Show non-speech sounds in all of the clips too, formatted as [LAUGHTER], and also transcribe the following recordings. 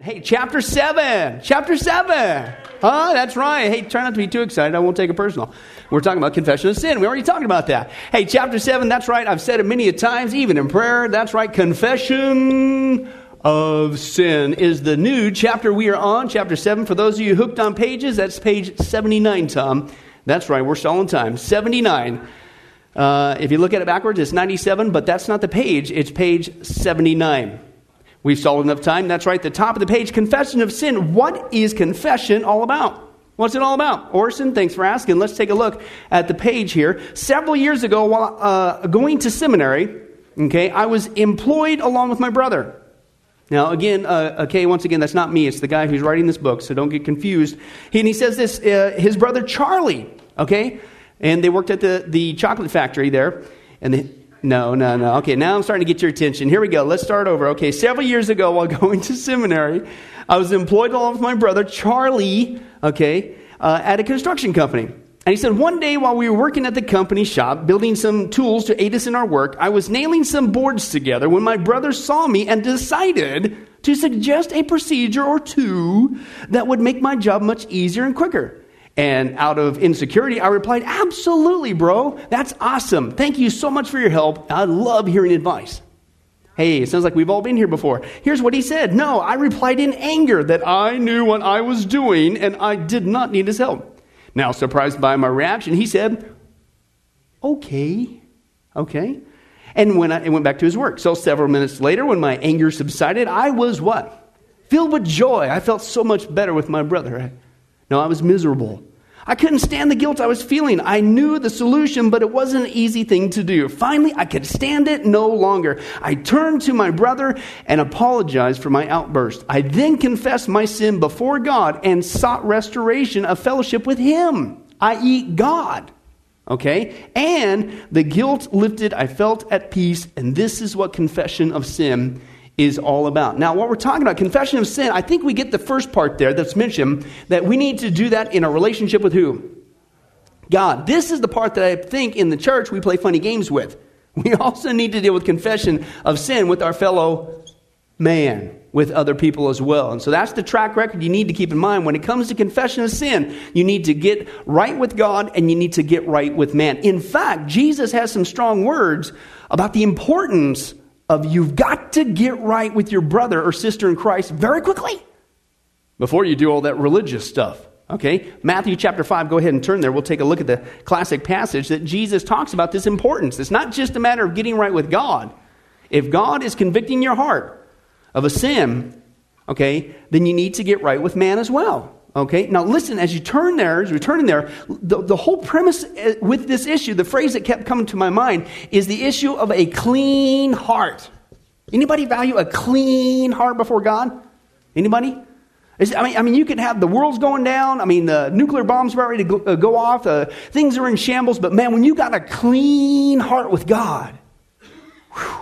Hey, chapter 7. Chapter 7. Huh? That's right. Hey, try not to be too excited. I won't take it personal. We're talking about confession of sin. We already talked about that. Hey, chapter 7. That's right. I've said it many a times, even in prayer. That's right. Confession of sin is the new chapter we are on. Chapter 7. For those of you hooked on pages, that's page 79, Tom. That's right. We're stalling time. 79. Uh, if you look at it backwards, it's 97, but that's not the page. It's page 79. We've stalled enough time. That's right, the top of the page confession of sin. What is confession all about? What's it all about? Orson, thanks for asking. Let's take a look at the page here. Several years ago, while uh, going to seminary, okay, I was employed along with my brother. Now, again, uh, okay, once again, that's not me. It's the guy who's writing this book, so don't get confused. He, and he says this uh, his brother Charlie, okay, and they worked at the, the chocolate factory there, and the, no, no, no. Okay, now I'm starting to get your attention. Here we go. Let's start over. Okay, several years ago while [LAUGHS] going to seminary, I was employed along with my brother, Charlie, okay, uh, at a construction company. And he said, one day while we were working at the company shop, building some tools to aid us in our work, I was nailing some boards together when my brother saw me and decided to suggest a procedure or two that would make my job much easier and quicker. And out of insecurity, I replied, Absolutely, bro. That's awesome. Thank you so much for your help. I love hearing advice. Hey, it sounds like we've all been here before. Here's what he said No, I replied in anger that I knew what I was doing and I did not need his help. Now, surprised by my reaction, he said, Okay, okay. And when I went back to his work. So several minutes later, when my anger subsided, I was what? Filled with joy. I felt so much better with my brother. No, I was miserable. I couldn't stand the guilt I was feeling. I knew the solution, but it wasn't an easy thing to do. Finally, I could stand it no longer. I turned to my brother and apologized for my outburst. I then confessed my sin before God and sought restoration of fellowship with Him, i.e., God. Okay? And the guilt lifted, I felt at peace, and this is what confession of sin is all about. Now, what we're talking about, confession of sin, I think we get the first part there that's mentioned that we need to do that in a relationship with who? God. This is the part that I think in the church we play funny games with. [LAUGHS] We also need to deal with confession of sin with our fellow man, with other people as well. And so that's the track record you need to keep in mind. When it comes to confession of sin, you need to get right with God and you need to get right with man. In fact, Jesus has some strong words about the importance of you've got to get right with your brother or sister in Christ very quickly before you do all that religious stuff. Okay? Matthew chapter 5, go ahead and turn there. We'll take a look at the classic passage that Jesus talks about this importance. It's not just a matter of getting right with God. If God is convicting your heart of a sin, okay, then you need to get right with man as well. Okay, now listen, as you turn there, as you turn in there, the, the whole premise uh, with this issue, the phrase that kept coming to my mind is the issue of a clean heart. Anybody value a clean heart before God? Anybody? I mean, I mean, you could have the world's going down. I mean, the nuclear bombs are ready to go, uh, go off. Uh, things are in shambles. But man, when you got a clean heart with God, whew,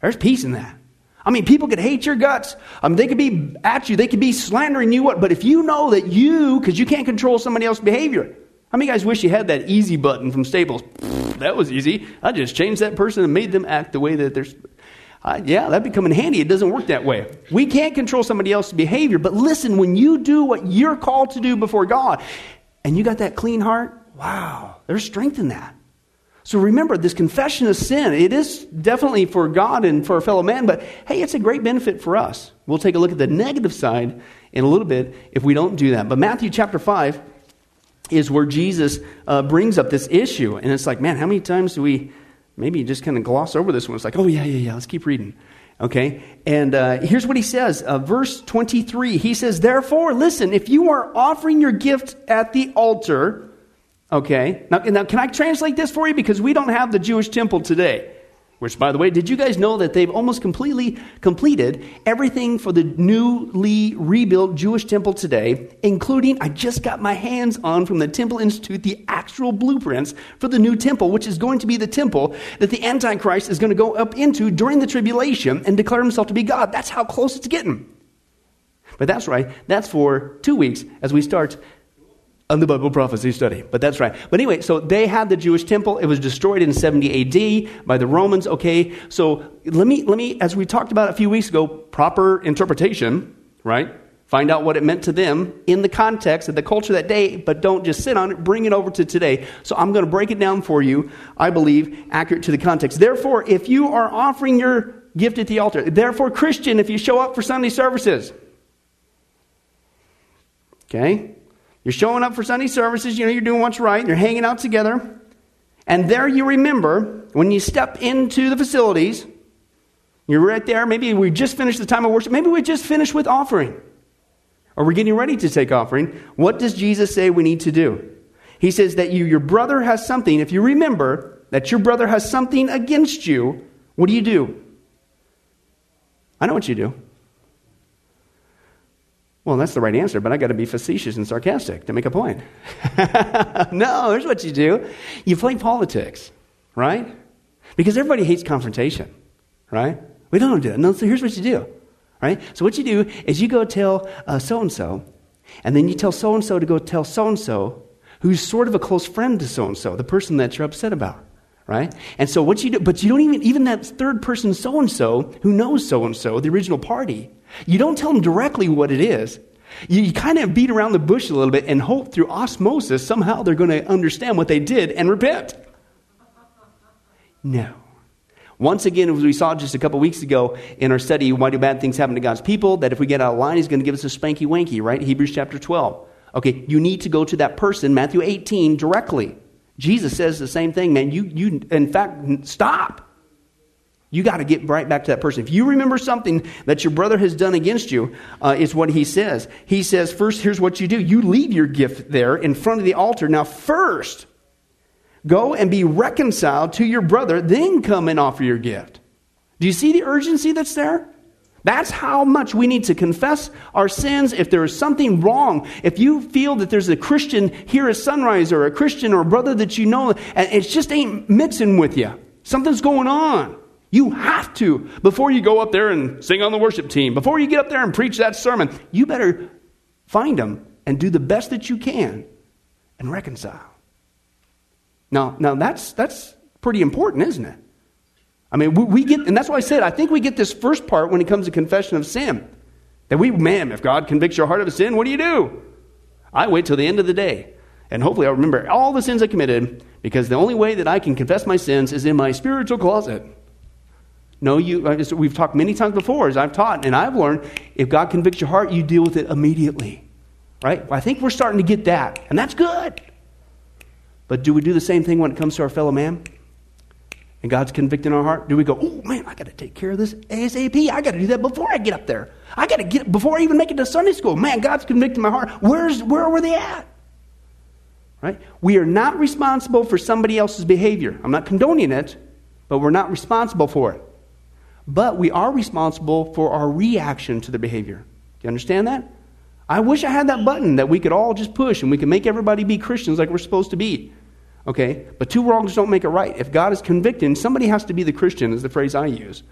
there's peace in that. I mean, people could hate your guts. I mean, they could be at you. They could be slandering you. What? But if you know that you, because you can't control somebody else's behavior. How many guys wish you had that easy button from Staples? that was easy. I just changed that person and made them act the way that they're. Uh, yeah, that'd be coming handy. It doesn't work that way. We can't control somebody else's behavior. But listen, when you do what you're called to do before God, and you got that clean heart, wow, there's strength in that. So remember, this confession of sin, it is definitely for God and for a fellow man, but hey, it's a great benefit for us. We'll take a look at the negative side in a little bit if we don't do that. But Matthew chapter 5 is where Jesus uh, brings up this issue. And it's like, man, how many times do we maybe just kind of gloss over this one? It's like, oh, yeah, yeah, yeah, let's keep reading. Okay? And uh, here's what he says, uh, verse 23. He says, Therefore, listen, if you are offering your gift at the altar, Okay. Now, now, can I translate this for you? Because we don't have the Jewish temple today. Which, by the way, did you guys know that they've almost completely completed everything for the newly rebuilt Jewish temple today, including, I just got my hands on from the Temple Institute the actual blueprints for the new temple, which is going to be the temple that the Antichrist is going to go up into during the tribulation and declare himself to be God. That's how close it's getting. But that's right, that's for two weeks as we start on the Bible prophecy study. But that's right. But anyway, so they had the Jewish temple. It was destroyed in 70 AD by the Romans. Okay, so let me, let me, as we talked about a few weeks ago, proper interpretation. right? Find out what it meant to them in the context of the culture that day, but don't just sit on it, bring it over to today. So I'm going to break it down for you, I believe, accurate to the context. Therefore, if you are offering your gift at the altar, therefore, Christian, if you show up for Sunday services, okay? You're showing up for Sunday services, you know, you're doing what's right, you're hanging out together, and there you remember when you step into the facilities, you're right there, maybe we just finished the time of worship, maybe we just finished with offering. Or we're getting ready to take offering. What does Jesus say we need to do? He says that you, your brother has something. If you remember that your brother has something against you, what do you do? I know what you do. Well, that's the right answer, but I got to be facetious and sarcastic to make a point. [LAUGHS] no, here's what you do you play politics, right? Because everybody hates confrontation, right? We don't do it. No, so here's what you do right? So what you do is you go tell so and so, and then you tell so and so to go tell so and so, who's sort of a close friend to so and so, the person that you're upset about, right? And so what you do, but you don't even even that third person so and so who knows so and so, the original party, you don't tell them directly what it is. You, you kind of beat around the bush a little bit and hope through osmosis somehow they're going to understand what they did and repent. No. Once again, as we saw just a couple weeks ago in our study, why do bad things happen to God's people? That if we get out of line, He's going to give us a spanky wanky, right? Hebrews chapter 12. Okay, you need to go to that person, Matthew 18, directly. Jesus says the same thing, man. You, you in fact, stop. You got to get right back to that person. If you remember something that your brother has done against you, uh, is what he says. He says, first, here's what you do. You leave your gift there in front of the altar. Now, first, Go and be reconciled to your brother, then come and offer your gift. Do you see the urgency that's there? That's how much we need to confess our sins. If there is something wrong, if you feel that there's a Christian here at Sunrise or a Christian or a brother that you know, and it just ain't mixing with you, something's going on. You have to, before you go up there and sing on the worship team, before you get up there and preach that sermon, you better find them and do the best that you can and reconcile. Now, now that's, that's pretty important, isn't it? I mean, we, we, get, and that's why I said, I think we get this first part when it comes to confession of sin. That we, man, if God convicts your heart of a sin, what do you do? I wait till the end of the day. And hopefully I'll remember all the sins I committed because the only way that I can confess my sins is in my spiritual closet. No, you, we've talked many times before, as I've taught, and I've learned if God convicts your heart, you deal with it immediately. Right? I think we're starting to get that, and that's good. But do we do the same thing when it comes to our fellow man? And God's convicting our heart? Do we go, oh man, I got to take care of this ASAP. I got to do that before I get up there. I got to get before I even make it to Sunday school. Man, God's convicting my heart. Where's where were they at? Right? We are not responsible for somebody else's behavior. I'm not condoning it, but we're not responsible for it. But we are responsible for our reaction to the behavior. Do you understand that? I wish I had that button that we could all just push and we could make everybody be Christians like we're supposed to be. Okay? But two wrongs don't make it right. If God is convicting, somebody has to be the Christian, is the phrase I use.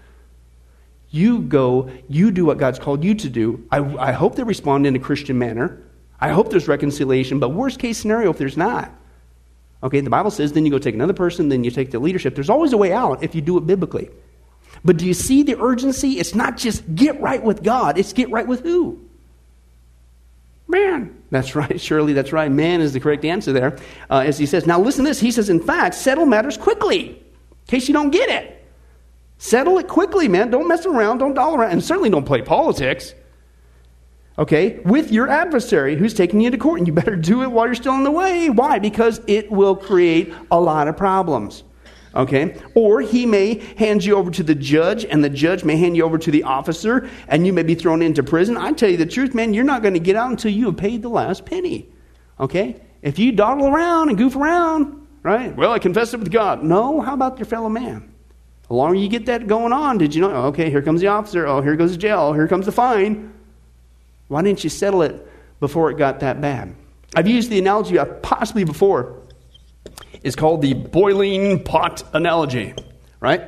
You go, you do what God's called you to do. I, I hope they respond in a Christian manner. I hope there's reconciliation, but worst case scenario, if there's not. Okay, the Bible says then you go take another person, then you take the leadership. There's always a way out if you do it biblically. But do you see the urgency? It's not just get right with God, it's get right with who? Man. That's [LAUGHS] right, Shirley, that's right. Man is the correct answer there. Uh, as he says, now listen to this. He says, in fact, settle matters quickly, in case you don't get it. Settle it quickly, man. Don't mess around, don't doll around, and certainly don't play politics. Okay, with your adversary who's taking you to court, and you better do it while you're still in the way. Why? Because it will create a lot of problems. Okay? Or he may hand you over to the judge, and the judge may hand you over to the officer, and you may be thrown into prison. I tell you the truth, man, you're not going to get out until you have paid the last penny. Okay? If you dawdle around and goof around, right? Well, I confessed it with God. No, how about your fellow man? The longer you get that going on, did you know? Oh, okay, here comes the officer. Oh, here goes the jail. Oh, here comes the fine. Why didn't you settle it before it got that bad? I've used the analogy possibly before is called the boiling pot analogy, right?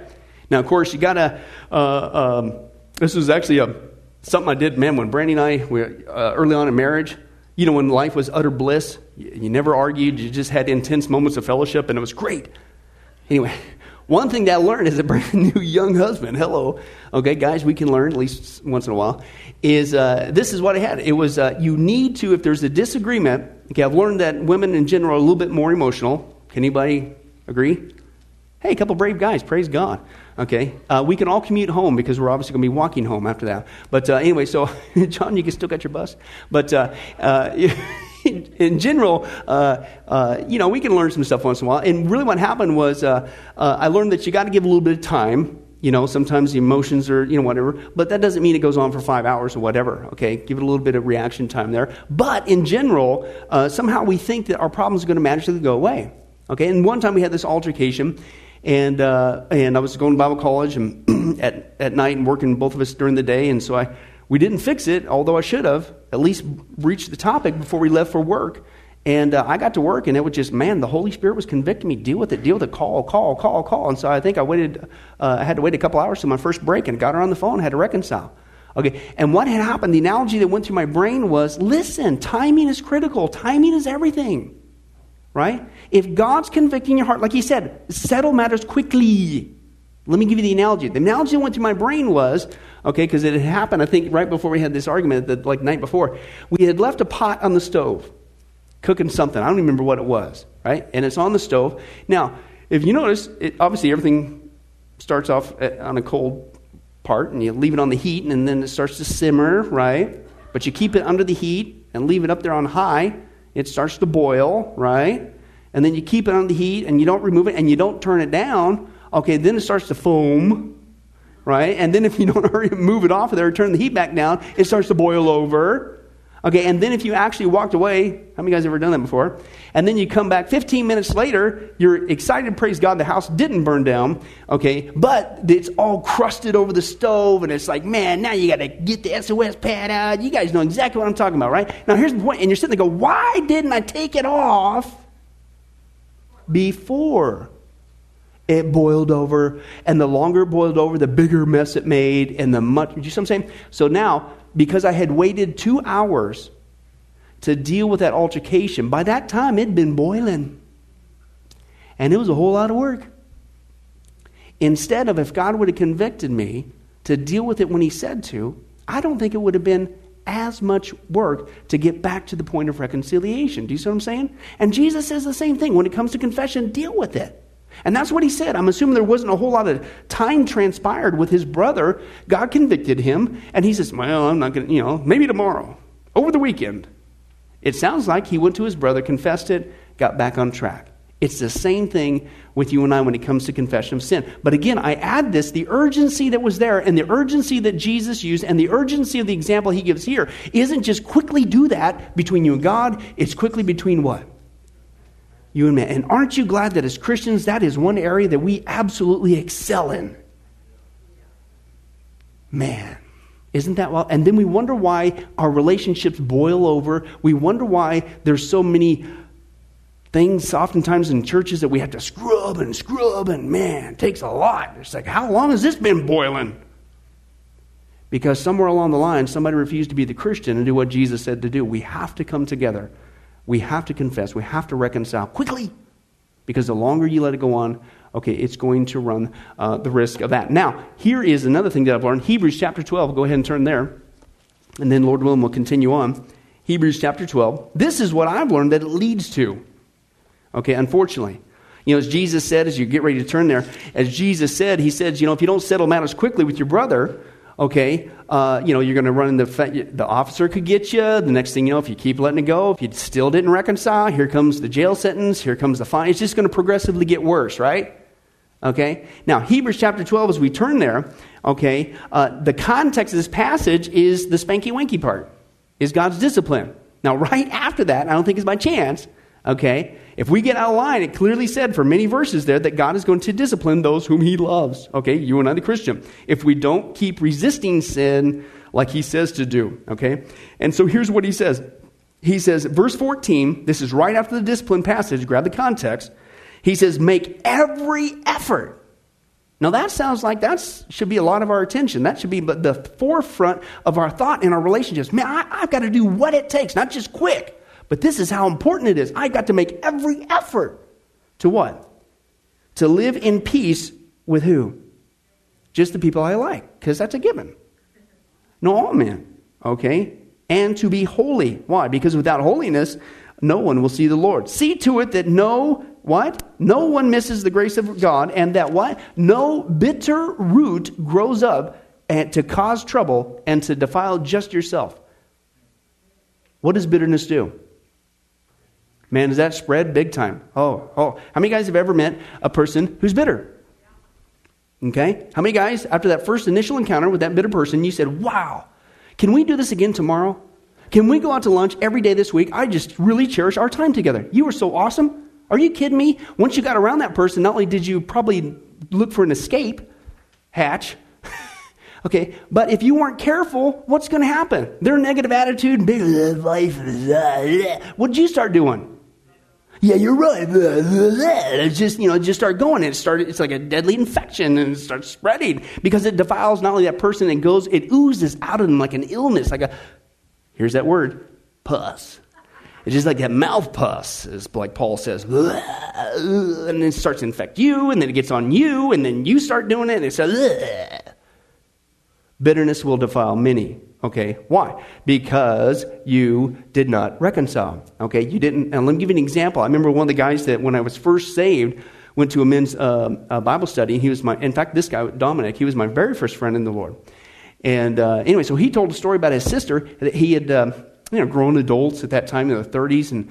Now, of course, you got to. Uh, um, this was actually a, something I did, man, when Brandy and I were uh, early on in marriage. You know, when life was utter bliss, you, you never argued, you just had intense moments of fellowship, and it was great. Anyway, [LAUGHS] one thing that I learned as a brand [LAUGHS] new young husband, hello, okay, guys, we can learn at least once in a while, is uh, this is what I had. It was uh, you need to, if there's a disagreement, okay, I've learned that women in general are a little bit more emotional. Can anybody agree? Hey, a couple brave guys, praise God. Okay, uh, we can all commute home because we're obviously going to be walking home after that. But uh, anyway, so [LAUGHS] John, you can still get your bus. But uh, uh [LAUGHS] in, general, uh, uh, you know, we can learn some stuff once in a while. And really, what happened was I learned that you got to give a little bit of time. You know, sometimes the emotions are, you know, whatever, but that doesn't mean it goes on for five hours or whatever, okay? Give it a little bit of reaction time there. But in general, somehow we think that our problems are going to magically go away, okay? And one time we had this altercation, and uh, and I was going to Bible college and [CLEARS THROAT] at at night and working both of us during the day, and so I we didn't fix it, although I should have at least reached the topic before we left for work. And uh, I got to work, and it was just, man, the Holy Spirit was convicting me. Deal with it, deal with it, call, call, call, call. And so I think I waited, uh, I had to wait a couple hours to my first break and got her on the phone, had to reconcile. Okay, and what had happened, the analogy that went through my brain was listen, timing is critical, timing is everything right? If God's convicting your heart, like he said, settle matters quickly. Let me give you the analogy. The analogy that went through my brain was, okay, because it had happened, I think, right before we had this argument, the like night before. We had left a pot on the stove, cooking something. I don't even remember what it was, right? And it's on the stove. Now, if you notice, it, obviously everything starts off eh, on a cold part, and you leave it on the heat, and then it starts to simmer, right? But you keep it under the heat and leave it up there on high it starts to boil, right? And then you keep it on the heat and you don't remove it and you don't turn it down. Okay, then it starts to foam, right? And then if you don't [LAUGHS] hurry move it off of there, turn the heat back down, it starts to boil over. Okay, and then if you actually walked away, how many guys ever done that before? And then you come back 15 minutes later, you're excited, praise God, the house didn't burn down, okay, but it's all crusted over the stove, and it's like, man, now you got to get the SOS pad out. You guys know exactly what I'm talking about, right? Now here's the point, and you're sitting there go, why didn't I take it off before? it boiled over, and the longer it boiled over, the bigger mess it made, and the much. You see what I'm saying? So now because I had waited two hours to deal with that altercation, by that time it'd been boiling. And it was a whole lot of work. Instead of if God would have convicted me to deal with it when He said to, I don't think it would have been as much work to get back to the point of reconciliation. Do you see what I'm saying? And Jesus says the same thing. When it comes to confession, deal with it. And that's what he said. I'm assuming there wasn't a whole lot of time transpired with his brother. God convicted him, and he says, Well, I'm not going to, you know, maybe tomorrow, over the weekend. It sounds like he went to his brother, confessed it, got back on track. It's the same thing with you and I when it comes to confession of sin. But again, I add this the urgency that was there and the urgency that Jesus used and the urgency of the example he gives here isn't just quickly do that between you and God, it's quickly between what? You and me. And aren't you glad that as Christians, that is one area that we absolutely excel in? Man, isn't that well? And then we wonder why our relationships boil over. We wonder why there's so many things oftentimes in churches that we have to scrub and scrub, and man, it takes a lot. It's like, how long has this been boiling? Because somewhere along the line, somebody refused to be the Christian and do what Jesus said to do. We have to come together we have to confess. We have to reconcile quickly because the longer you let it go on, okay, it's going to run uh, the risk of that. Now, here is another thing that I've learned Hebrews chapter 12. Go ahead and turn there. And then, Lord willing, we'll continue on. Hebrews chapter 12. This is what I've learned that it leads to. Okay, unfortunately. You know, as Jesus said, as you get ready to turn there, as Jesus said, he says, you know, if you don't settle matters quickly with your brother, okay, uh, you know, you're going to run into the The officer could get you. The next thing you know, if you keep letting it go, if you still didn't reconcile, here comes the jail sentence, here comes the fine. It's just going to progressively get worse, right? Okay. Now, Hebrews chapter 12, as we turn there, okay, uh, the context of this passage is the spanky wanky part, is God's discipline. Now, right after that, I don't think it's by chance, Okay? If we get out of line, it clearly said for many verses there that God is going to discipline those whom he loves. Okay? You and I, the Christian. If we don't keep resisting sin like he says to do. Okay? And so here's what he says. He says, verse 14, this is right after the discipline passage, grab the context. He says, make every effort. Now that sounds like that should be a lot of our attention. That should be the forefront of our thought in our relationships. Man, I, I've got to do what it takes, not just quick. But this is how important it is. I got to make every effort to what? to live in peace with who? Just the people I like, because that's a given. No, all men. Okay? And to be holy. Why? Because without holiness, no one will see the Lord. See to it that no what? No one misses the grace of God, and that what? No bitter root grows up and to cause trouble and to defile just yourself. What does bitterness do? Man, does that spread big time? Oh, oh. How many guys have ever met a person who's bitter? Okay? How many guys, after that first initial encounter with that bitter person, you said, Wow, can we do this again tomorrow? Can we go out to lunch every day this week? I just really cherish our time together. You were so awesome. Are you kidding me? Once you got around that person, not only did you probably look for an escape hatch, [LAUGHS] okay, but if you weren't careful, what's going to happen? Their negative attitude, big life, uh, what'd you start doing? Yeah, you're right. It's just, you know, just start going. It started, it's like a deadly infection and it starts spreading because it defiles not only that person, it goes, it oozes out of them like an illness, like a, here's that word, pus. It's just like that mouth pus, as like Paul says, and then it starts to infect you, and then it gets on you, and then you start doing it, and it says, bitterness will defile many. Okay, why? Because you did not reconcile. Okay, you didn't. And let me give you an example. I remember one of the guys that when I was first saved went to a men's uh, uh, Bible study. He was my, in fact, this guy Dominic. He was my very first friend in the Lord. And uh, anyway, so he told a story about his sister that he had, um, you know, grown adults at that time in the 30s, and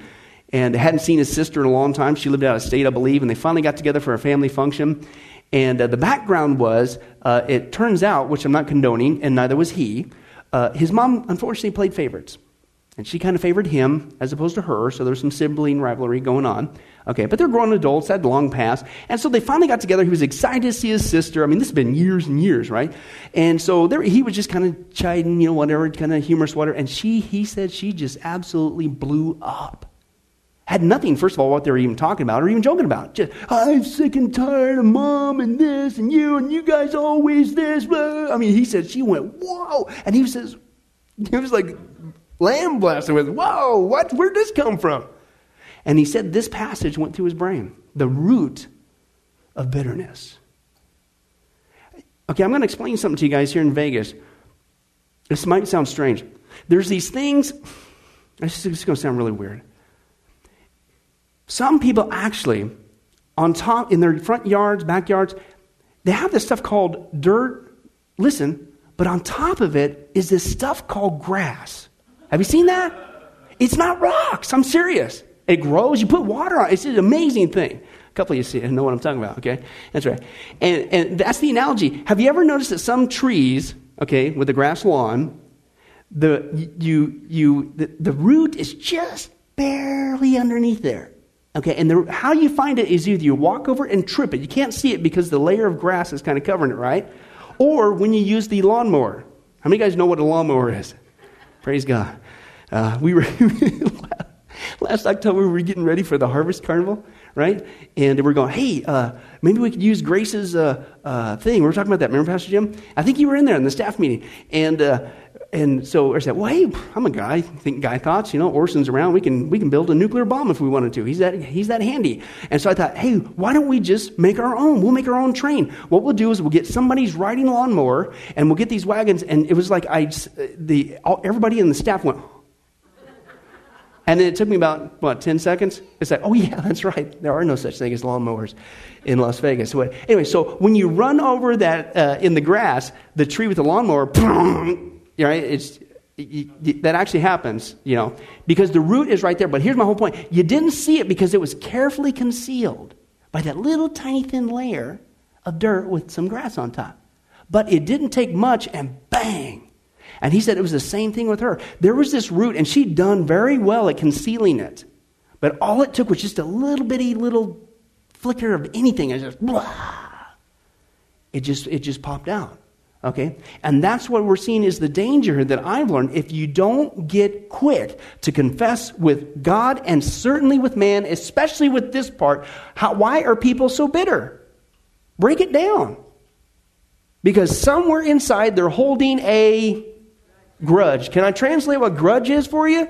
and hadn't seen his sister in a long time. She lived out of state, I believe, and they finally got together for a family function. And uh, the background was, uh, it turns out, which I'm not condoning, and neither was he uh, his mom, unfortunately, played favorites. And she kind of favored him as opposed to her, so there's some sibling rivalry going on. Okay, but they're grown adults, had long past. And so they finally got together. He was excited to see his sister. I mean, this has been years and years, right? And so there, he was just kind of chiding, you know, whatever, kind of humorous, whatever. And she, he said she just absolutely blew up. Had nothing, first of all, what they were even talking about or even joking about. Just, I'm sick and tired of mom and this and you and you guys always this. Blah. I mean, he said she went, whoa. And he says, he was like lamb blasted with, whoa, what? Where'd this come from? And he said this passage went through his brain the root of bitterness. Okay, I'm going to explain something to you guys here in Vegas. This might sound strange. There's these things, [LAUGHS] this is going to sound really weird. Some people actually, on top, in their front yards, backyards, they have this stuff called dirt. Listen, but on top of it is this stuff called grass. Have you seen that? It's not rocks. I'm serious. It grows. You put water on it. It's an amazing thing. A couple of you see it know what I'm talking about, okay? That's right. And, and that's the analogy. Have you ever noticed that some trees, okay, with a grass lawn, the, you, you, the, the root is just barely underneath there. Okay, and the, how you find it is either you walk over and trip it. You can't see it because the layer of grass is kind of covering it, right? Or when you use the lawnmower. How many guys know what a lawnmower is? Praise God. Uh, we were [LAUGHS] last October we were getting ready for the Harvest Carnival, right? And we're going, hey, uh, maybe we could use Grace's uh, uh thing. We were talking about that. Remember, Pastor Jim? I think you were in there in the staff meeting, and uh, and so I said, well, hey, I'm a guy. Think guy thoughts. You know, Orson's around. We can we can build a nuclear bomb if we wanted to. He's that he's that handy. And so I thought, hey, why don't we just make our own? We'll make our own train. What we'll do is we'll get somebody's riding lawnmower, and we'll get these wagons. And it was like I the all, everybody in the staff went. And then it took me about, what, 10 seconds? It's like, oh, yeah, that's right. There are no such thing as lawnmowers in Las Vegas. Anyway, so when you run over that uh, in the grass, the tree with the lawnmower, right? It's, that actually happens, you know, because the root is right there. But here's my whole point you didn't see it because it was carefully concealed by that little tiny thin layer of dirt with some grass on top. But it didn't take much, and bang. And he said it was the same thing with her. There was this root, and she'd done very well at concealing it. But all it took was just a little bitty little flicker of anything, and just blah. It just it just popped out. Okay? And that's what we're seeing is the danger that I've learned. If you don't get quick to confess with God and certainly with man, especially with this part, how, why are people so bitter? Break it down. Because somewhere inside they're holding a grudge. Can I translate what grudge is for you?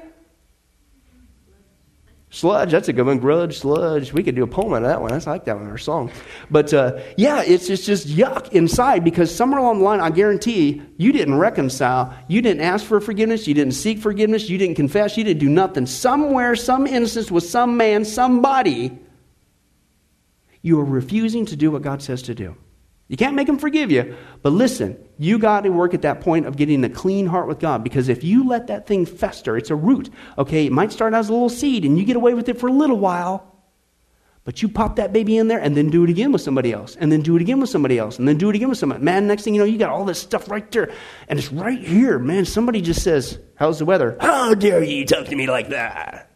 Sludge, that's a good one. Grudge, sludge. We could do a poem of that one. I like that one, our song. But uh, yeah, it's, it's just yuck inside because somewhere along the line, I guarantee you didn't reconcile. You didn't ask for forgiveness. You didn't seek forgiveness. You didn't confess. You didn't do nothing. Somewhere, some instance with some man, somebody, you are refusing to do what God says to do. You can't make them forgive you. But listen, you got to work at that point of getting a clean heart with God because if you let that thing fester, it's a root. Okay, it might start as a little seed and you get away with it for a little while. But you pop that baby in there and then do it again with somebody else, and then do it again with somebody else, and then do it again with somebody. Man, next thing you know, you got all this stuff right there, and it's right here. Man, somebody just says, How's the weather? How dare you talk to me like that?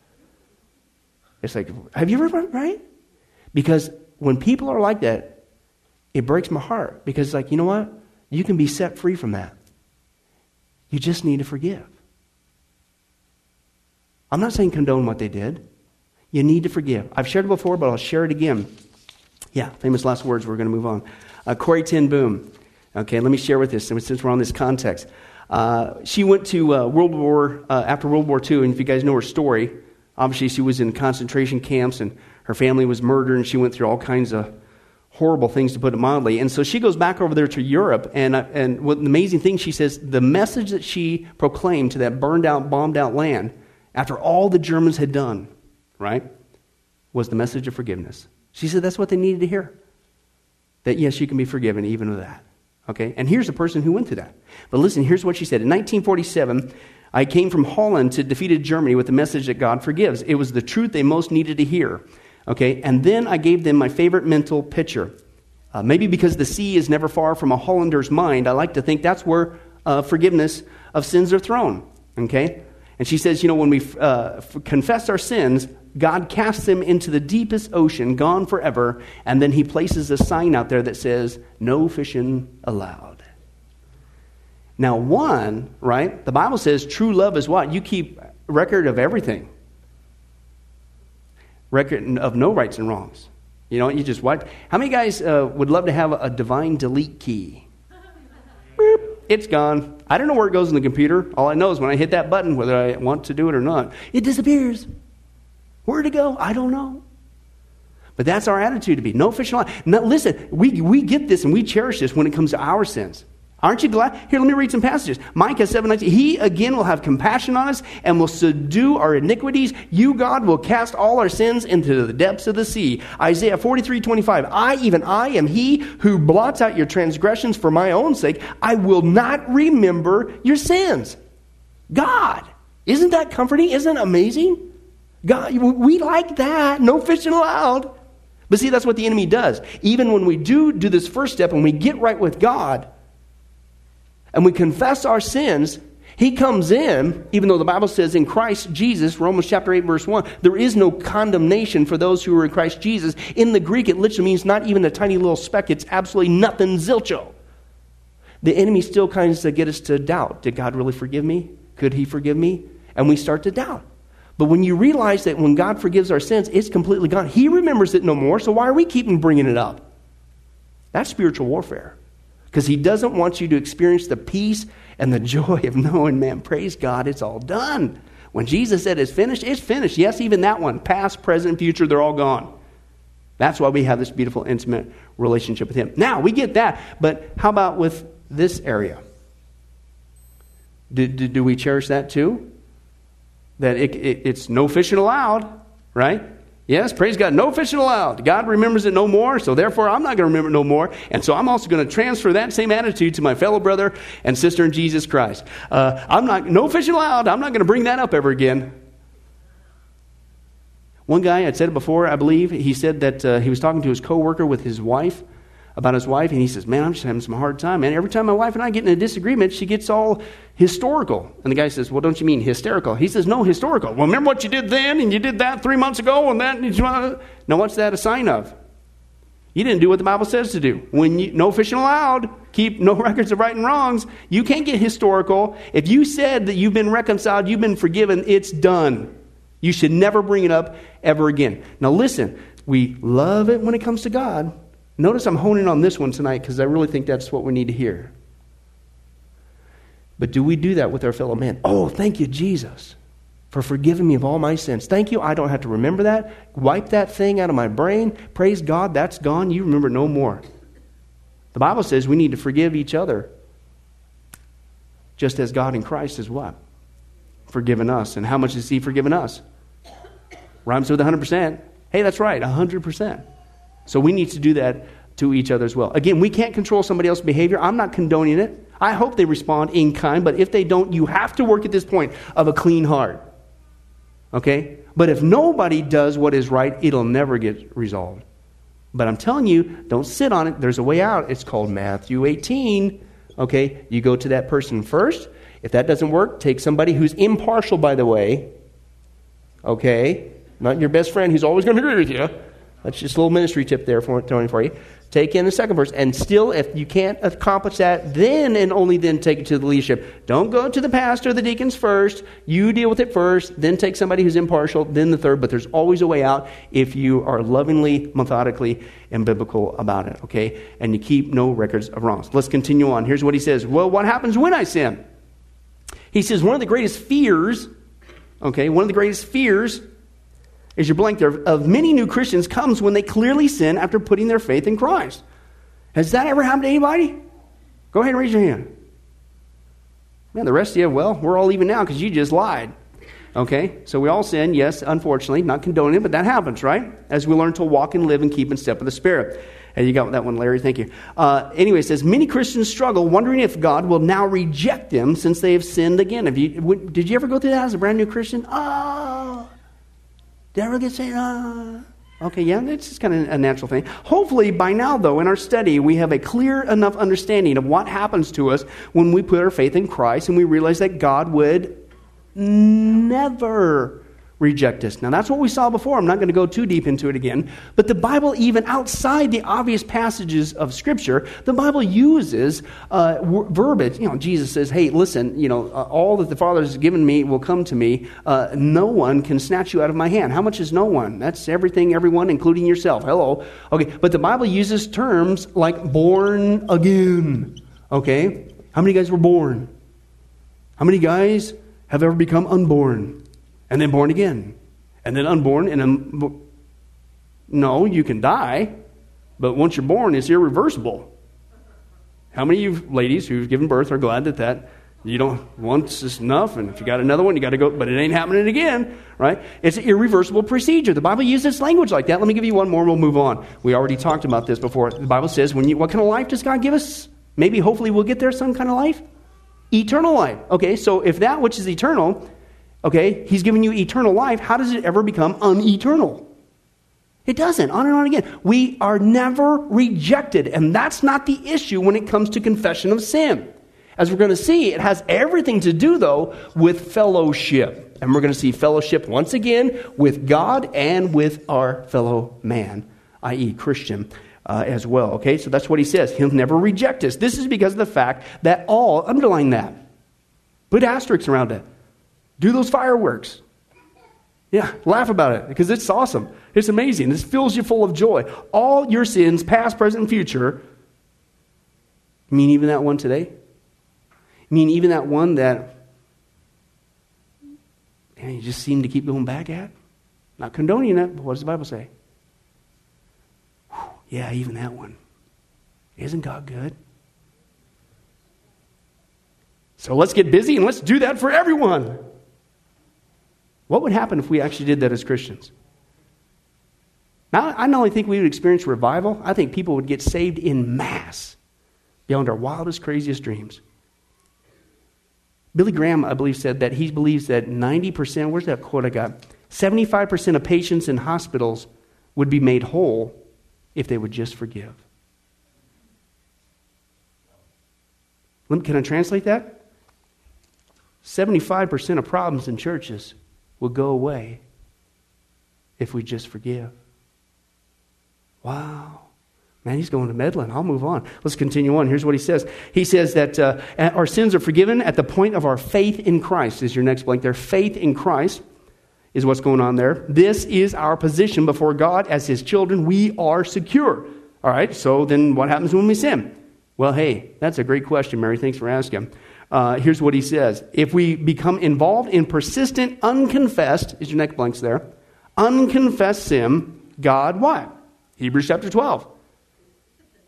It's like, Have you ever, right? Because when people are like that, it breaks my heart because, like, you know what? You can be set free from that. You just need to forgive. I'm not saying condone what they did. You need to forgive. I've shared it before, but I'll share it again. Yeah, famous last words. We're going to move on. Uh, Corrie Ten Boom. Okay, let me share with this since we're on this context. Uh, she went to uh, World War uh, after World War II, and if you guys know her story, obviously she was in concentration camps, and her family was murdered, and she went through all kinds of horrible things to put it mildly. And so she goes back over there to Europe, and, uh, and what the amazing thing, she says, the message that she proclaimed to that burned out, bombed out land, after all the Germans had done, right, was the message of forgiveness. She said that's what they needed to hear. That yes, you can be forgiven even of that. Okay? And here's a person who went through that. But listen, here's what she said. In 1947, I came from Holland to defeated Germany with the message that God forgives. It was the truth they most needed to hear. Okay, and then I gave them my favorite mental picture. Uh, maybe because the sea is never far from a Hollander's mind, I like to think that's where uh, forgiveness of sins are thrown. Okay? And she says, you know, when we uh, confess our sins, God casts them into the deepest ocean, gone forever, and then he places a sign out there that says, no fishing allowed. Now, one, right? The Bible says true love is what? You keep record of everything record of no rights and wrongs. You know, you just wipe. How many guys uh, would love to have a, divine delete key? Boop, it's gone. I don't know where it goes in the computer. All I know is when I hit that button, whether I want to do it or not, it disappears. Where'd it go? I don't know. But that's our attitude to be. No fish line. Now, listen, we, we get this and we cherish this when it comes to our sins. Aren't you glad? Here, let me read some passages. Micah 7 19. He again will have compassion on us and will subdue our iniquities. You, God, will cast all our sins into the depths of the sea. Isaiah 43 25. I, even I, am he who blots out your transgressions for my own sake. I will not remember your sins. God. Isn't that comforting? Isn't that amazing? God, we like that. No fishing allowed. But see, that's what the enemy does. Even when we do do this first step and we get right with God, and we confess our sins, he comes in, even though the Bible says in Christ Jesus, Romans chapter 8, verse 1, there is no condemnation for those who are in Christ Jesus. In the Greek, it literally means not even a tiny little speck, it's absolutely nothing, zilcho. The enemy still kind of get us to doubt Did God really forgive me? Could he forgive me? And we start to doubt. But when you realize that when God forgives our sins, it's completely gone. He remembers it no more, so why are we keeping bringing it up? That's spiritual warfare because he doesn't want you to experience the peace and the [LAUGHS] joy of knowing, man, praise God, it's all done. When Jesus said it's finished, it's finished. Yes, even that one, past, present, future, they're all gone. That's why we have this beautiful, intimate relationship with him. Now, we get that, but how about with this area? Do, do, do we cherish that too? That it, it, it's no fishing allowed, right? Yes, praise God. No fishing allowed. God remembers it no more, so therefore I'm not going to remember it no more. And so I'm also going to transfer that same attitude to my fellow brother and sister in Jesus Christ. Uh, I'm not, no fishing allowed. I'm not going to bring that up ever again. One guy, I'd said it before, I believe, he said that uh, he was talking to his coworker with his wife about his wife, and he says, Man, I'm just having some hard time. Man, every time my wife and I get in a disagreement, she gets all historical. And the guy says, Well, don't you mean hysterical? He says, No, historical. Well, remember what you did then, and you did that three months ago, and that. Now, what's that a sign of? You didn't do what the Bible says to do. When you, no fishing allowed, keep no [LAUGHS] records of right and wrongs. You can't get historical. If you said that you've been reconciled, you've been forgiven, it's done. You should never bring it up ever again. Now, listen, we love it when it comes to God. Notice I'm honing on this one tonight because I really think that's what we need to hear. But do we do that with our fellow man? Oh, thank you, Jesus, for forgiving me of all my sins. Thank you. I don't have to remember that. Wipe that thing out of my brain. Praise God, that's gone. You remember no more. The Bible says we need to forgive each other just as God in Christ is what? Forgiven us. And how much has He forgiven us? Rhymes with 100%. Hey, that's right, 100%. So we need to do that to each other as well. Again, we can't control somebody else's behavior. I'm not condoning it. I hope they respond in kind, but if they don't, you have to work at this point of a clean heart. Okay? But if nobody does what is right, it'll never get resolved. But I'm telling you, don't sit on it. There's a way out. It's called Matthew 18. Okay? You go to that person first. If that doesn't work, take somebody who's impartial, by the way. Okay? Not your best friend who's always going to agree with you. That's just a little ministry tip there for, Tony, for you. Take in the second verse. And still, if you can't accomplish that, then and only then take it to the leadership. Don't go to the pastor, or the deacons first. You deal with it first. Then take somebody who's impartial. Then the third. But there's always a way out if you are lovingly, methodically, and biblical about it. Okay? And you keep no records of wrongs. Let's continue on. Here's what he says Well, what happens when I sin? He says, one of the greatest fears, okay, one of the greatest fears is your blank there, of many new Christians comes when they clearly sin after putting their faith in Christ. Has that ever happened to anybody? Go ahead and raise your hand. Man, the rest of you, well, we're all even now because you just lied. Okay? So we all sin, yes, unfortunately, not condoning it, but that happens, right? As we learn to walk and live and keep in step with the Spirit. And you got that one, Larry. Thank you. Uh, anyway, it says many Christians struggle, wondering if God will now reject them since they have sinned again. Have you, did you ever go through that as a brand new Christian? Oh, did I ever get saved? Uh, okay, yeah, it's just kind of a natural thing. Hopefully, by now, though, in our study, we have a clear enough understanding of what happens to us when we put our faith in Christ and we realize that God would never reject us. Now, that's what we saw before. I'm not going to go too deep into it again. But the Bible, even outside the obvious passages of Scripture, the Bible uses uh, verbiage. You know, Jesus says, hey, listen, you know, uh, all that the Father has given me will come to me. Uh, no one can snatch you out of my hand. How much is no one? That's everything, everyone, including yourself. Hello. Okay, but the Bible uses terms like born again. Okay? How many guys were born? How many guys have ever become unborn? And then born again, and then unborn, and un- no, you can die, but once you're born, it's irreversible. How many of you ladies who've given birth are glad that that you don't once is enough, and if you got another one, you got to go, but it ain't happening again, right? It's an irreversible procedure. The Bible uses language like that. Let me give you one more, and we'll move on. We already talked about this before. The Bible says, when you, what kind of life does God give us? Maybe, hopefully, we'll get there, some kind of life? Eternal life. Okay, so if that which is eternal okay, he's given you eternal life, how does it ever become uneternal? It doesn't. On and on again. We are never rejected, and that's not the issue when it comes to confession of sin. As we're going to see, it has everything to do, though, with fellowship. And we're going to see fellowship once again with God and with our fellow man, i.e., Christian. Uh, as well. Okay, so that's what he says. He'll never reject us. This is because of the fact that all, underline that, put asterisks around it. Do those fireworks. Yeah, laugh about it because it's awesome. It's amazing. This fills you full of joy. All your sins, past, present, and future, mean even that one today? I mean even that one that man, you just seem to keep going back at? Not condoning that, but what does the Bible say? Whew, yeah, even that one. Isn't God good? So let's get busy and let's do that for everyone. What would happen if we actually did that as Christians? Now, I not only think we would experience revival, I think people would get saved in mass beyond our wildest, craziest dreams. Billy Graham, I believe, said that he believes that 90%, where's that quote I got? 75% of patients in hospitals would be made whole if they would just forgive. Can I translate that? 75% of problems in churches will go away if we just forgive. Wow. Man, he's going to meddling. I'll move on. Let's continue on. Here's what he says. He says that uh, our sins are forgiven at the point of our faith in Christ, is your next blank there. Faith in Christ is what's going on there. This is our position before God as his children. We are secure. All right, so then what happens when we sin? Well, hey, that's a great question, Mary. Thanks for asking. Uh, here's what he says If we become involved in persistent, unconfessed, is your neck blanks there, unconfessed sin, God what? Hebrews chapter 12.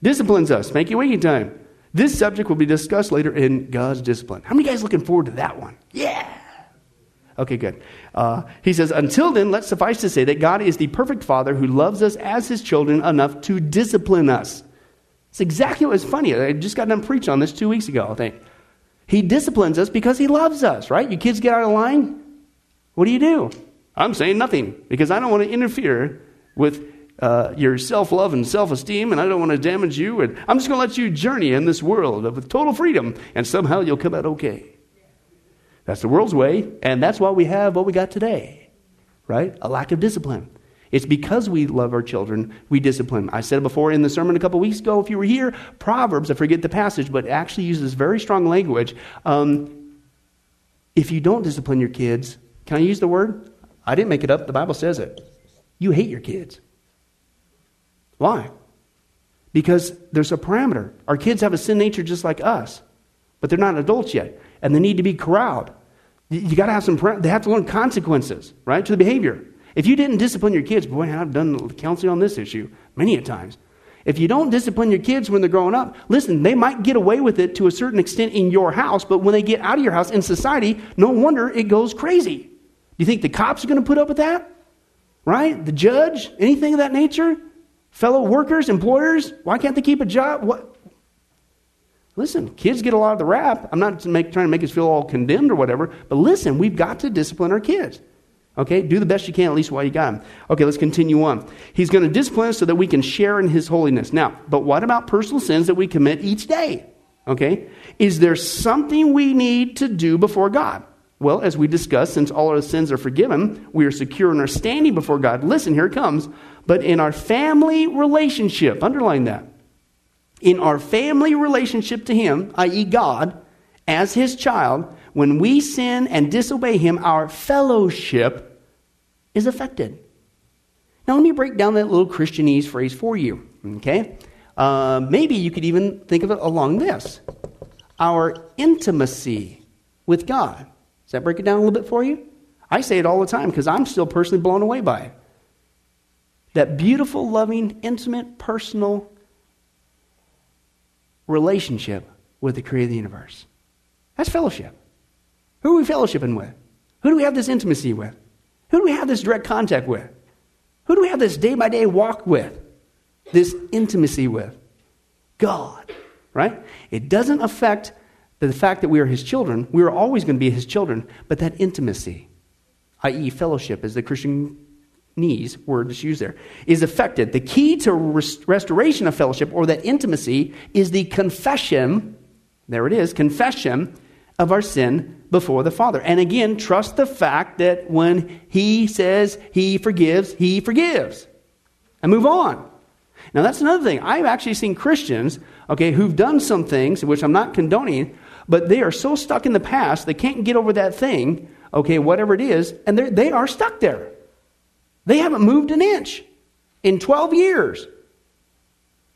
Disciplines us, make you waking time. This subject will be discussed later in God's discipline. How many guys looking forward to that one? Yeah. Okay, good. Uh, he says, Until then, let's suffice to say that God is the perfect Father who loves us as his children enough to discipline us. It's exactly what was funny. I just got done preaching on this two weeks ago, I think. He disciplines us because he loves us, right? You kids get out of line. What do you do? I'm saying nothing because I don't want to interfere with uh, your self love and self esteem, and I don't want to damage you. And I'm just going to let you journey in this world with total freedom, and somehow you'll come out okay. That's the world's way, and that's why we have what we got today, right? A lack of discipline. It's because we love our children, we discipline. I said it before in the sermon a couple weeks ago, if you were here, Proverbs, I forget the passage, but actually uses very strong language. Um, if you don't discipline your kids, can I use the word? I didn't make it up, the Bible says it. You hate your kids. Why? Because there's a parameter. Our kids have a sin nature just like us, but they're not adults yet, and they need to be corralled. You got to have some, they have to learn consequences, right, to the behavior. If you didn't discipline your kids, boy, I've done counseling on this issue many a times. If you don't discipline your kids when they're growing up, listen, they might get away with it to a certain extent in your house, but when they get out of your house in society, no wonder it goes crazy. Do you think the cops are going to put up with that? Right? The judge? Anything of that nature? Fellow workers, employers? Why can't they keep a job? What? Listen, kids get a lot of the rap. I'm not make, trying to make us feel all condemned or whatever, but listen, we've got to discipline our kids. Okay, do the best you can at least while you got him. Okay, let's continue on. He's going to discipline us so that we can share in his holiness. Now, but what about personal sins that we commit each day? Okay, is there something we need to do before God? Well, as we discussed, since all our sins are forgiven, we are secure in our standing before God. Listen, here it comes. But in our family relationship, underline that. In our family relationship to Him, i.e., God, as His child, when we sin and disobey Him, our fellowship is affected. Now, let me break down that little Christianese phrase for you, okay? Uh, maybe you could even think of it along this our intimacy with God. Does that break it down a little bit for you? I say it all the time because I'm still personally blown away by it. That beautiful, loving, intimate, personal relationship with the creator of the universe. That's fellowship. Who are we fellowshipping with? Who do we have this intimacy with? Who do we have this direct contact with? Who do we have this day by day walk with? This intimacy with? God, right? It doesn't affect the fact that we are His children. We are always going to be His children, but that intimacy, i.e., fellowship, is the Christian knees word that's used there, is affected. The key to rest- restoration of fellowship or that intimacy is the confession, there it is, confession of our sin before the Father. And again, trust the fact that when He says He forgives, He forgives. And move on. Now, that's another thing. I've actually seen Christians, okay, who've done some things, which I'm not condoning, but they are so stuck in the past, they can't get over that thing, okay, whatever it is, and they are stuck there. They haven't moved an inch in 12 years.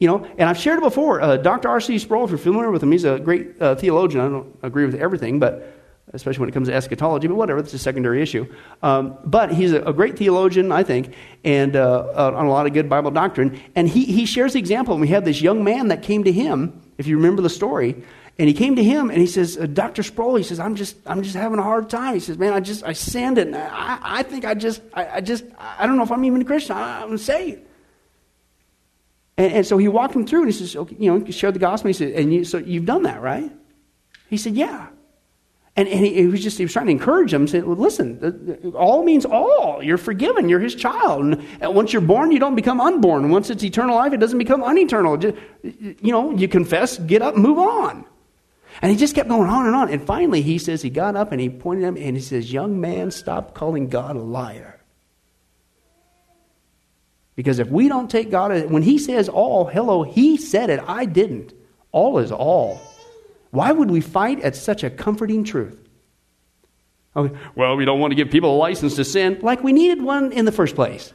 You know, and I've shared it before. Uh, Dr. R.C. Sproul, if you're familiar with him, he's a great uh, theologian. I don't agree with everything, but especially when it comes to eschatology, but whatever, that's a secondary issue. Um, but he's a, a, great theologian, I think, and uh, uh, on a lot of good Bible doctrine. And he, he shares the example. We had this young man that came to him, if you remember the story, and he came to him and he says, uh, Dr. Sproul, he says, I'm just, I'm just having a hard time. He says, man, I just, I sinned and I, I think I just, I, I just, I don't know if I'm even a Christian. I, I'm saved. And, and, so he walked him through and he says, okay, you know, shared the gospel. And He said, and you, so you've done that, right? He said, yeah. And, and he, he, was just, he was trying to encourage him. Say, well, listen, all means all. You're forgiven. You're his child. And once you're born, you don't become unborn. Once it's eternal life, it doesn't become uneternal. Just, you know, you confess, get up, move on. And he just kept going on and on. And finally, he says, he got up and he pointed at him and he says, young man, stop calling God a liar. Because if we don't take God, when He says all, hello, He said it, I didn't. All is all. Why would we fight at such a comforting truth? Okay, well, we don't want to give people a license to sin, like we needed one in the first place.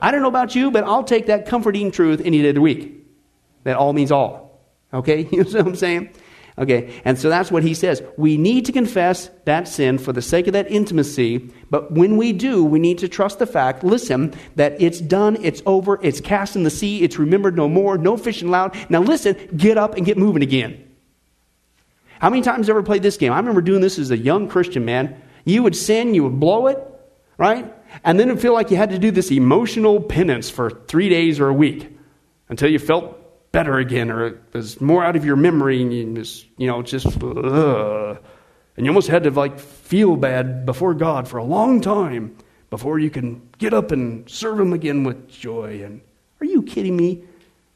I don't know about you, but I'll take that comforting truth any day of the week. That all means all. Okay? [LAUGHS] You know what I'm saying? Okay, and so that's what he says. We need to confess that sin for the sake of that intimacy, but when we do, we need to trust the fact, listen, that it's done, it's over, it's cast in the sea, it's remembered no more, no fishing allowed. Now listen, get up and get moving again. How many times ever played this game? I remember doing this as a young Christian man. You would sin, you would blow it, right? And then it feel like you had to do this emotional penance for three days or a week until you felt better again, or it was more out of your memory, and you just, you know, just, uh, and you almost had to like feel bad before God for a long time before you can get up and serve Him again with joy. And are you kidding me?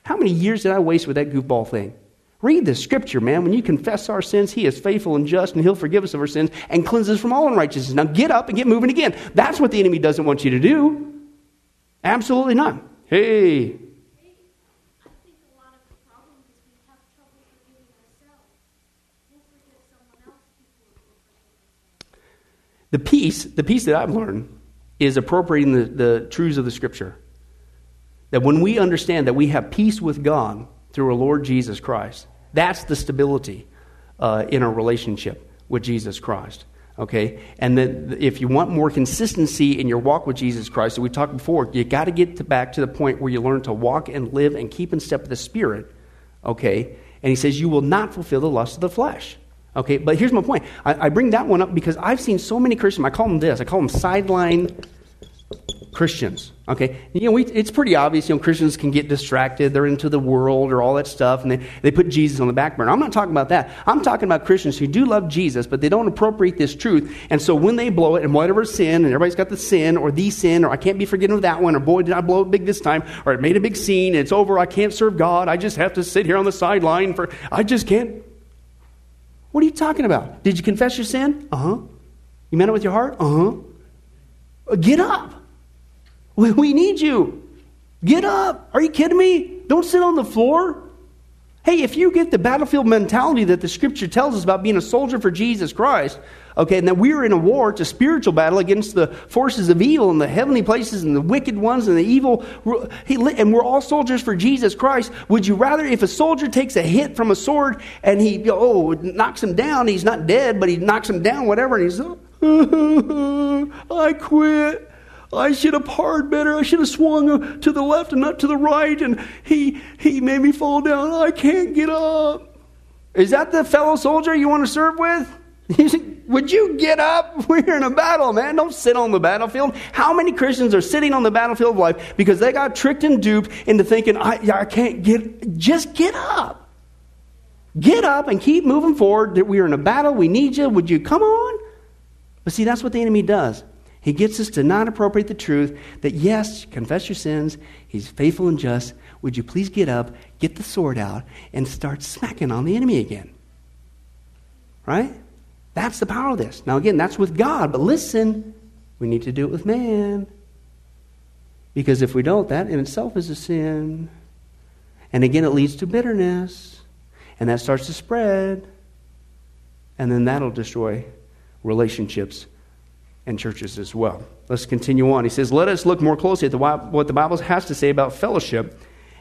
How many years did I waste with that goofball thing? Read the scripture, man. When you confess our sins, He is faithful and just, and He'll forgive us of our sins and cleanse us from all unrighteousness. Now get up and get moving again. That's what the enemy doesn't want you to do. Absolutely not. Hey, The peace, the peace that I've learned is appropriating the, the truths of the Scripture. That when we understand that we have peace with God through our Lord Jesus Christ, that's the stability uh, in our relationship with Jesus Christ. Okay? And that if you want more consistency in your walk with Jesus Christ, that we talked before, you got to get back to the point where you learn to walk and live and keep in step with the Spirit. Okay? And he says, You will not fulfill the lust of the flesh. Okay, but here's my point. I, I, bring that one up because I've seen so many Christians, I call them this, I call them sideline Christians. Okay, you know, we, it's pretty obvious, you know, Christians can get distracted, they're into the world or all that stuff, and they, they put Jesus on the back burner. I'm not talking about that. I'm talking about Christians who do love Jesus, but they don't appropriate this truth. And so when they blow it, and whatever sin, and everybody's got the sin, or the sin, or I can't be forgiven of that one, or boy, did I blow it big this time, or it made a big scene, it's over, I can't serve God, I just have to sit here on the sideline for, I just can't what are you talking about? Did you confess your sin? Uh huh. You meant it with your heart? Uh huh. Get up. [LAUGHS] We need you. Get up. Are you kidding me? Don't sit on the floor. Hey, if you get the battlefield mentality that the scripture tells us about being a soldier for Jesus Christ, okay, and that we're in a war, it's a spiritual battle against the forces of evil and the heavenly places and the wicked ones and the evil, and we're all soldiers for Jesus Christ. Would you rather, if a soldier takes a hit from a sword and he, oh, knocks him down, he's not dead, but he knocks him down, whatever, and he's, [LAUGHS] I quit. I should have parred better. I should have swung to the left and not to the right. And he, he made me fall down. I can't get up. Is that the fellow soldier you want to serve with? [LAUGHS] Would you get up? [LAUGHS] We're in a battle, man. Don't sit on the battlefield. How many Christians are sitting on the battlefield of life because they got tricked and duped into thinking, I, I can't get, just get up. Get up and keep moving forward. That we are in a battle. We need you. Would you come on? But see, that's what the enemy does. He gets us to not appropriate the truth that, yes, confess your sins. He's faithful and just. Would you please get up, get the sword out, and start smacking on the enemy again? Right? That's the power of this. Now, again, that's with God, but listen, we need to do it with man. Because if we don't, that in itself is a sin. And again, it leads to bitterness. And that starts to spread. And then that'll destroy relationships and churches as well. Let's continue on. He says, Let us look more closely at the, what the Bible has to say about fellowship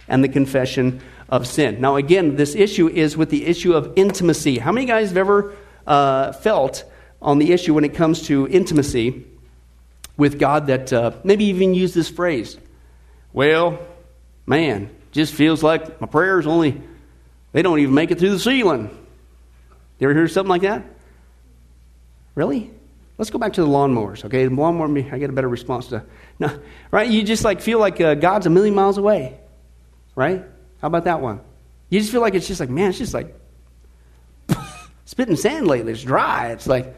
and the confession of sin. Now, again, this issue is with the issue of intimacy. How many guys have ever uh, felt on the issue when it comes to intimacy with God that uh, maybe even use this phrase? Well, man, just feels like my prayers only, they don't even make it through the ceiling. You ever hear something like that? Really? Let's go back to the lawnmowers, okay? The lawnmower, I get a better response to. [LAUGHS] No, right? You just like feel like uh, God's a million miles away, right? How about that one? You just feel like it's just like, man, it's just like [LAUGHS] spitting sand lately. It's dry. It's like,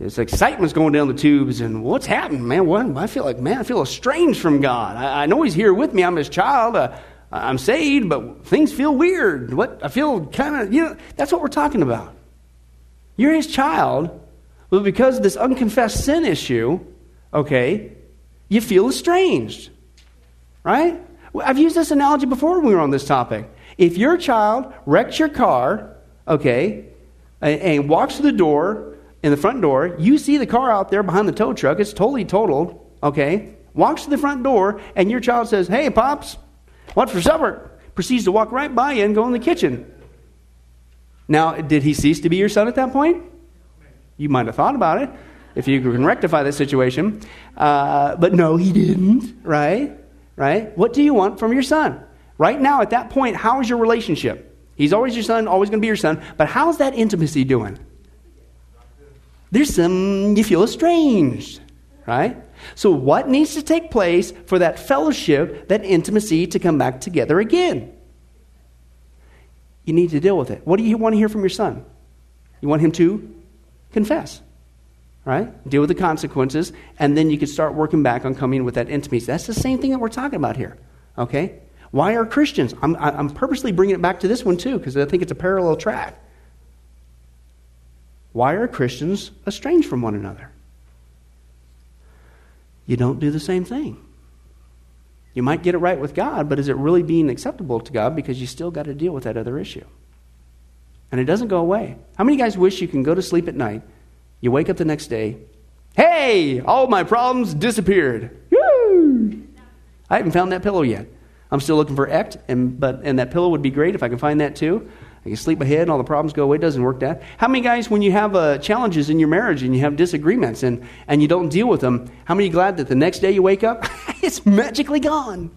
it's excitement's going down the tubes, and what's happening, man? What? I feel like, man, I feel estranged from God. I, I know He's here with me. I'm His child. Uh, I'm saved, but things feel weird. What? I feel kind of, you know, that's what we're talking about. You're His child but because of this unconfessed sin issue, okay, you feel estranged. Right? I've used this analogy before when we were on this topic. If your child wrecks your car, okay, and, and walks to the door, in the front door, you see the car out there behind the tow truck, it's totally totaled, okay, walks to the front door, and your child says, Hey, Pops, what's for supper? Proceeds to walk right by you and go in the kitchen. Now, did he cease to be your son at that point? You might have thought about it if you can rectify that situation. Uh, but no, he didn't, right? Right? What do you want from your son? Right now, at that point, how is your relationship? He's always your son, always going to be your son, but how's that intimacy doing? There's some, you feel estranged, right? So, what needs to take place for that fellowship, that intimacy to come back together again? You need to deal with it. What do you want to hear from your son? You want him to confess, right? Deal with the consequences, and then you can start working back on coming with that intimacy. That's the same thing that we're talking about here, okay? Why are Christians? I'm, I'm purposely bringing it back to this one too, because I think it's a parallel track. Why are Christians estranged from one another? You don't do the same thing. You might get it right with God, but is it really being acceptable to God because you still got to deal with that other issue? And it doesn't go away. How many guys wish you can go to sleep at night, you wake up the next day, hey, all my problems disappeared. Woo! I haven't found that pillow yet. I'm still looking for Ect, and, but, and that pillow would be great if I can find that too. I can sleep ahead and all the problems go away. It doesn't work that. How many guys, when you have uh, challenges in your marriage and you have disagreements and, and you don't deal with them, how many glad that the next day you wake up, [LAUGHS] it's magically gone?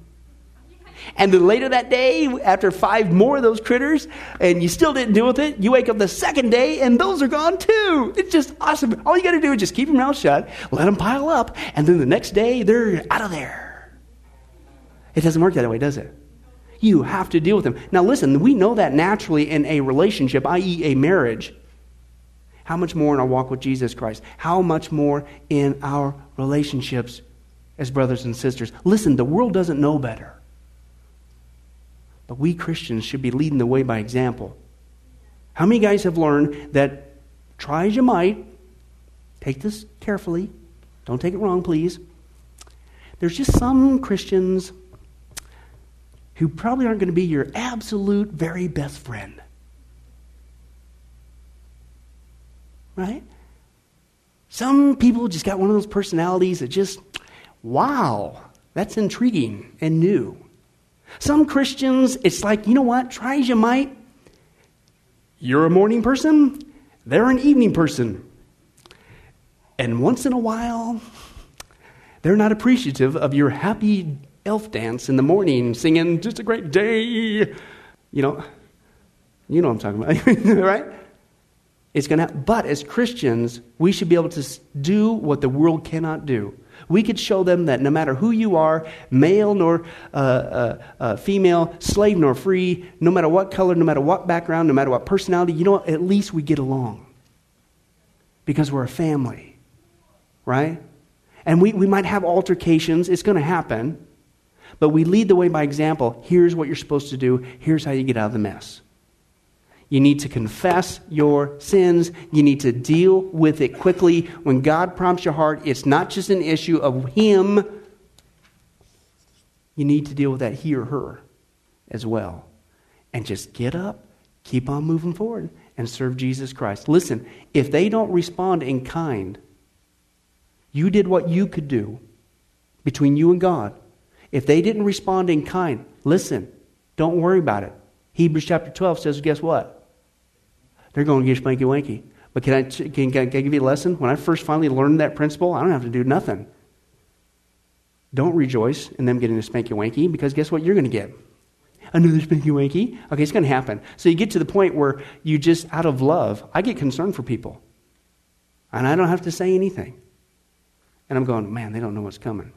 And then later that day, after five more of those critters, and you still didn't deal with it, you wake up the second day and those are gone too. It's just awesome. All you got to do is just keep your mouth shut, let them pile up, and then the next day they're out of there. It doesn't work that way, does it? You have to deal with them. Now, listen, we know that naturally in a relationship, i.e., a marriage. How much more in our walk with Jesus Christ? How much more in our relationships as brothers and sisters? Listen, the world doesn't know better. But we Christians should be leading the way by example. How many guys have learned that try as you might, take this carefully, don't take it wrong, please. There's just some Christians who probably aren't going to be your absolute very best friend. Right? Some people just got one of those personalities that just, wow, that's intriguing and new. Some Christians, it's like, you know what, try as you might. You're a morning person, they're an evening person. And once in a while, they're not appreciative of your happy elf dance in the morning singing, Just a Great Day. You know, you know what I'm talking about, [LAUGHS] right? It's to, but as Christians, we should be able to do what the world cannot do. We could show them that no matter who you are, male nor uh, uh, uh, female, slave nor free, no matter what color, no matter what background, no matter what personality, you know what? At least we get along because we're a family, right? And we, we might have altercations. It's going to happen. But we lead the way by example. Here's what you're supposed to do. Here's how you get out of the mess. You need to confess your sins. You need to deal with it quickly. When God prompts your heart, it's not just an issue of Him. You need to deal with that he or her as well. And just get up, keep on moving forward, and serve Jesus Christ. Listen, if they don't respond in kind, you did what you could do between you and God. If they didn't respond in kind, listen, don't worry about it. Hebrews chapter 12 says, guess what? They're going to get spanky wanky. But can I, can, can I give you a lesson? When I first finally learned that principle, I don't have to do nothing. Don't rejoice in them getting a spanky wanky because guess what you're going to get? Another spanky wanky. Okay, it's going to happen. So you get to the point where you just, out of love, I get concerned for people. And I don't have to say anything. And I'm going, man, they don't know what's coming.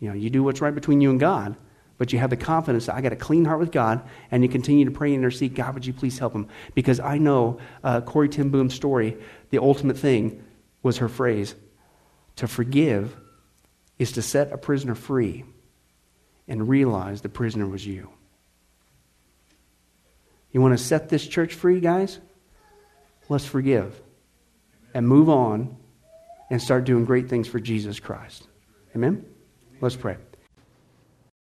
You know, you do what's right between you and God, but you have the confidence that I got a clean heart with God, and you continue to pray and intercede. God, would you please help him? Because I know uh, Corrie ten Boom's story. The ultimate thing was her phrase: "To forgive is to set a prisoner free, and realize the prisoner was you." You want to set this church free, guys? Let's forgive and move on and start doing great things for Jesus Christ. Amen. Let's pray.